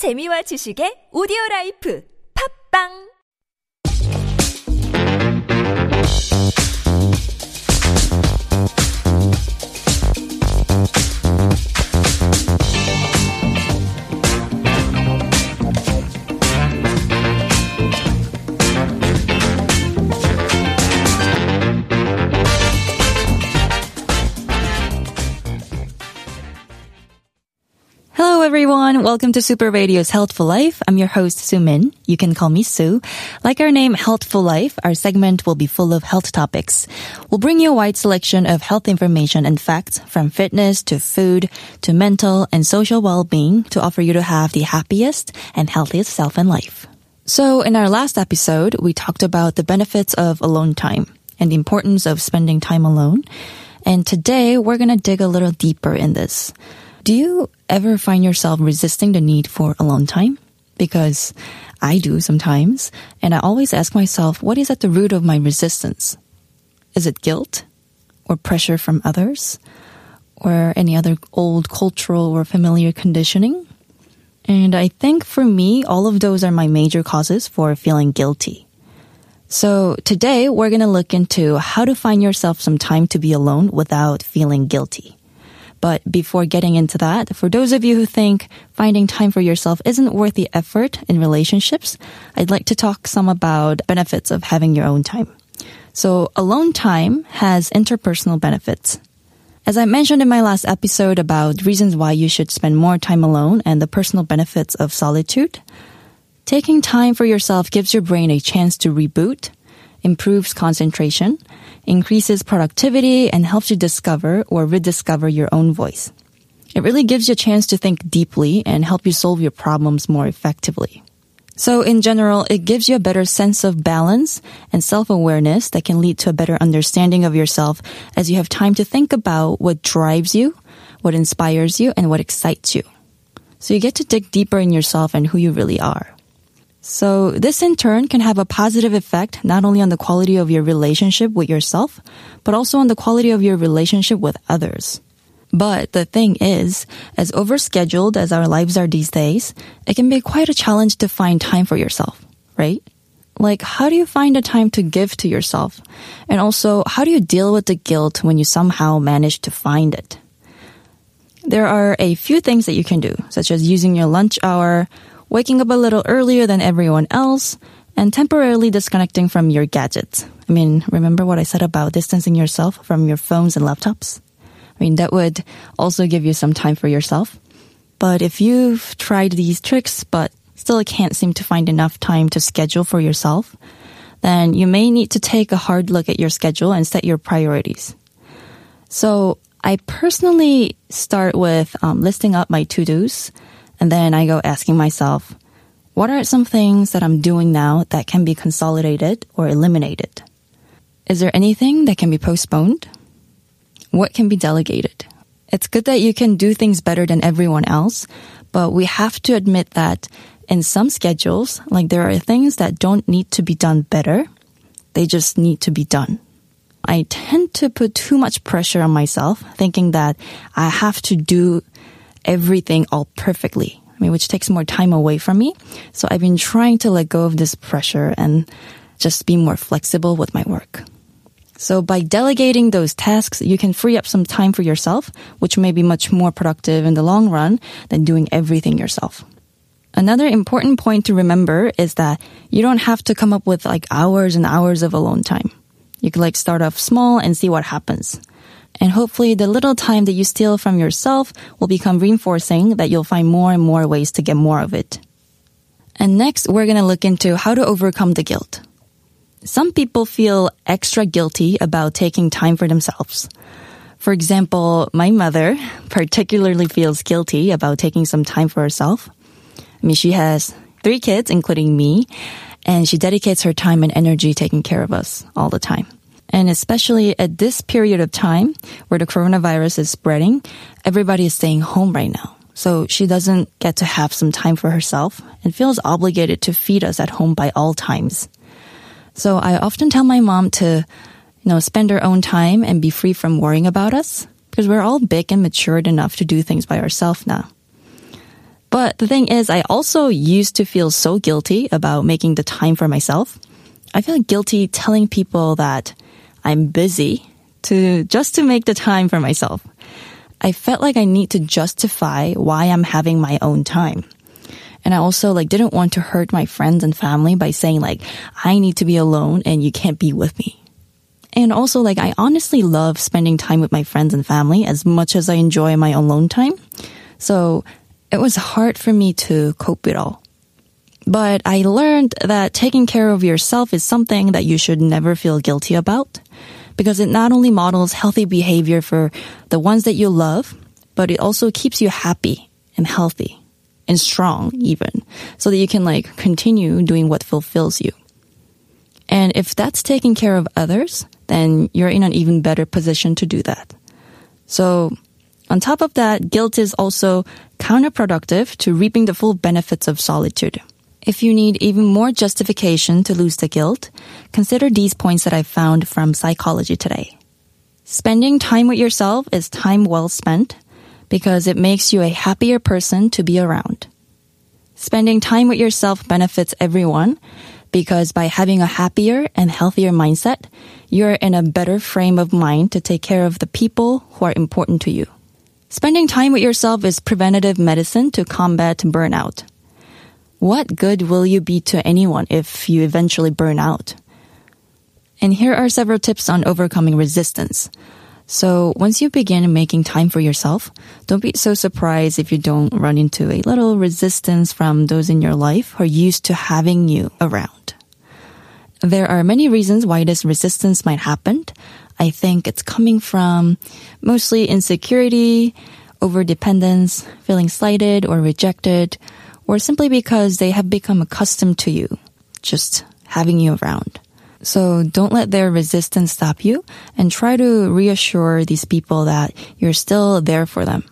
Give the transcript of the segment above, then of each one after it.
재미와 지식의 오디오 라이프. 팝빵 welcome to Super Radio's Healthful Life. I'm your host Sumin. You can call me Sue. Like our name, Healthful Life, our segment will be full of health topics. We'll bring you a wide selection of health information and facts from fitness to food to mental and social well-being to offer you to have the happiest and healthiest self in life. So in our last episode, we talked about the benefits of alone time and the importance of spending time alone. And today we're going to dig a little deeper in this. Do you ever find yourself resisting the need for alone time? Because I do sometimes, and I always ask myself, what is at the root of my resistance? Is it guilt? Or pressure from others? Or any other old cultural or familiar conditioning? And I think for me, all of those are my major causes for feeling guilty. So today we're going to look into how to find yourself some time to be alone without feeling guilty. But before getting into that, for those of you who think finding time for yourself isn't worth the effort in relationships, I'd like to talk some about benefits of having your own time. So alone time has interpersonal benefits. As I mentioned in my last episode about reasons why you should spend more time alone and the personal benefits of solitude, taking time for yourself gives your brain a chance to reboot, improves concentration, increases productivity, and helps you discover or rediscover your own voice. It really gives you a chance to think deeply and help you solve your problems more effectively. So in general, it gives you a better sense of balance and self-awareness that can lead to a better understanding of yourself as you have time to think about what drives you, what inspires you, and what excites you. So you get to dig deeper in yourself and who you really are. So this in turn can have a positive effect not only on the quality of your relationship with yourself, but also on the quality of your relationship with others. But the thing is, as overscheduled as our lives are these days, it can be quite a challenge to find time for yourself, right? Like, how do you find a time to give to yourself? And also, how do you deal with the guilt when you somehow manage to find it? There are a few things that you can do, such as using your lunch hour, waking up a little earlier than everyone else, and temporarily disconnecting from your gadgets. I mean, remember what I said about distancing yourself from your phones and laptops? I mean, that would also give you some time for yourself. But if you've tried these tricks but still can't seem to find enough time to schedule for yourself, then you may need to take a hard look at your schedule and set your priorities. So I personally start with um, listing up my to-dos and then I go asking myself, what are some things that I'm doing now that can be consolidated or eliminated? Is there anything that can be postponed? What can be delegated? It's good that you can do things better than everyone else, but we have to admit that in some schedules, like there are things that don't need to be done better. They just need to be done. I tend to put too much pressure on myself, thinking that I have to do everything all perfectly. I mean, which takes more time away from me. So I've been trying to let go of this pressure and just be more flexible with my work. So by delegating those tasks, you can free up some time for yourself, which may be much more productive in the long run than doing everything yourself. Another important point to remember is that you don't have to come up with like hours and hours of alone time. You can like start off small and see what happens. And hopefully the little time that you steal from yourself will become reinforcing that you'll find more and more ways to get more of it. And next, we're going to look into how to overcome the guilt. Some people feel extra guilty about taking time for themselves. For example, my mother particularly feels guilty about taking some time for herself. I mean, she has three kids, including me, and she dedicates her time and energy taking care of us all the time. And especially at this period of time where the coronavirus is spreading, everybody is staying home right now. So she doesn't get to have some time for herself and feels obligated to feed us at home by all times. So I often tell my mom to, you know, spend her own time and be free from worrying about us because we're all big and matured enough to do things by ourselves now. But the thing is, I also used to feel so guilty about making the time for myself. I feel guilty telling people that I'm busy to just to make the time for myself. I felt like I need to justify why I'm having my own time. And I also like didn't want to hurt my friends and family by saying like I need to be alone and you can't be with me. And also like I honestly love spending time with my friends and family as much as I enjoy my alone time. So it was hard for me to cope with all. But I learned that taking care of yourself is something that you should never feel guilty about because it not only models healthy behavior for the ones that you love, but it also keeps you happy and healthy and strong even so that you can like continue doing what fulfills you. And if that's taking care of others, then you're in an even better position to do that. So on top of that, guilt is also counterproductive to reaping the full benefits of solitude. If you need even more justification to lose the guilt, consider these points that I found from Psychology Today. Spending time with yourself is time well spent because it makes you a happier person to be around. Spending time with yourself benefits everyone because by having a happier and healthier mindset, you're in a better frame of mind to take care of the people who are important to you. Spending time with yourself is preventative medicine to combat burnout. What good will you be to anyone if you eventually burn out? And here are several tips on overcoming resistance. So once you begin making time for yourself, don't be so surprised if you don't run into a little resistance from those in your life who are used to having you around. There are many reasons why this resistance might happen. I think it's coming from mostly insecurity, overdependence, feeling slighted or rejected, or simply because they have become accustomed to you, just having you around. So don't let their resistance stop you and try to reassure these people that you're still there for them.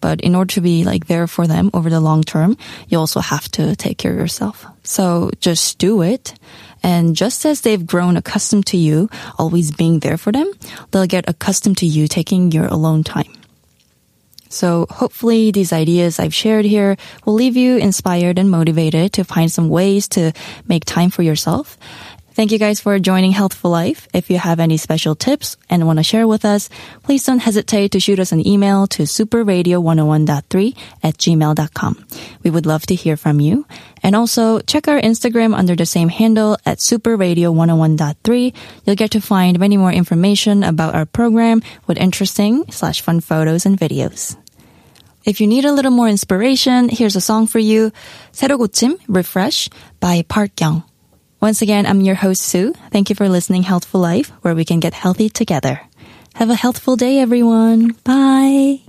But in order to be like there for them over the long term, you also have to take care of yourself. So just do it. And just as they've grown accustomed to you always being there for them, they'll get accustomed to you taking your alone time. So hopefully these ideas I've shared here will leave you inspired and motivated to find some ways to make time for yourself Thank you guys for joining Healthful Life. If you have any special tips and want to share with us, please don't hesitate to shoot us an email to superradio101.3 at gmail.com. We would love to hear from you. And also check our Instagram under the same handle at superradio101.3. You'll get to find many more information about our program with interesting slash fun photos and videos. If you need a little more inspiration, here's a song for you. 새로 고침, Refresh by Park Young. Once again, I'm your host, Sue. Thank you for listening Healthful Life, where we can get healthy together. Have a healthful day, everyone. Bye.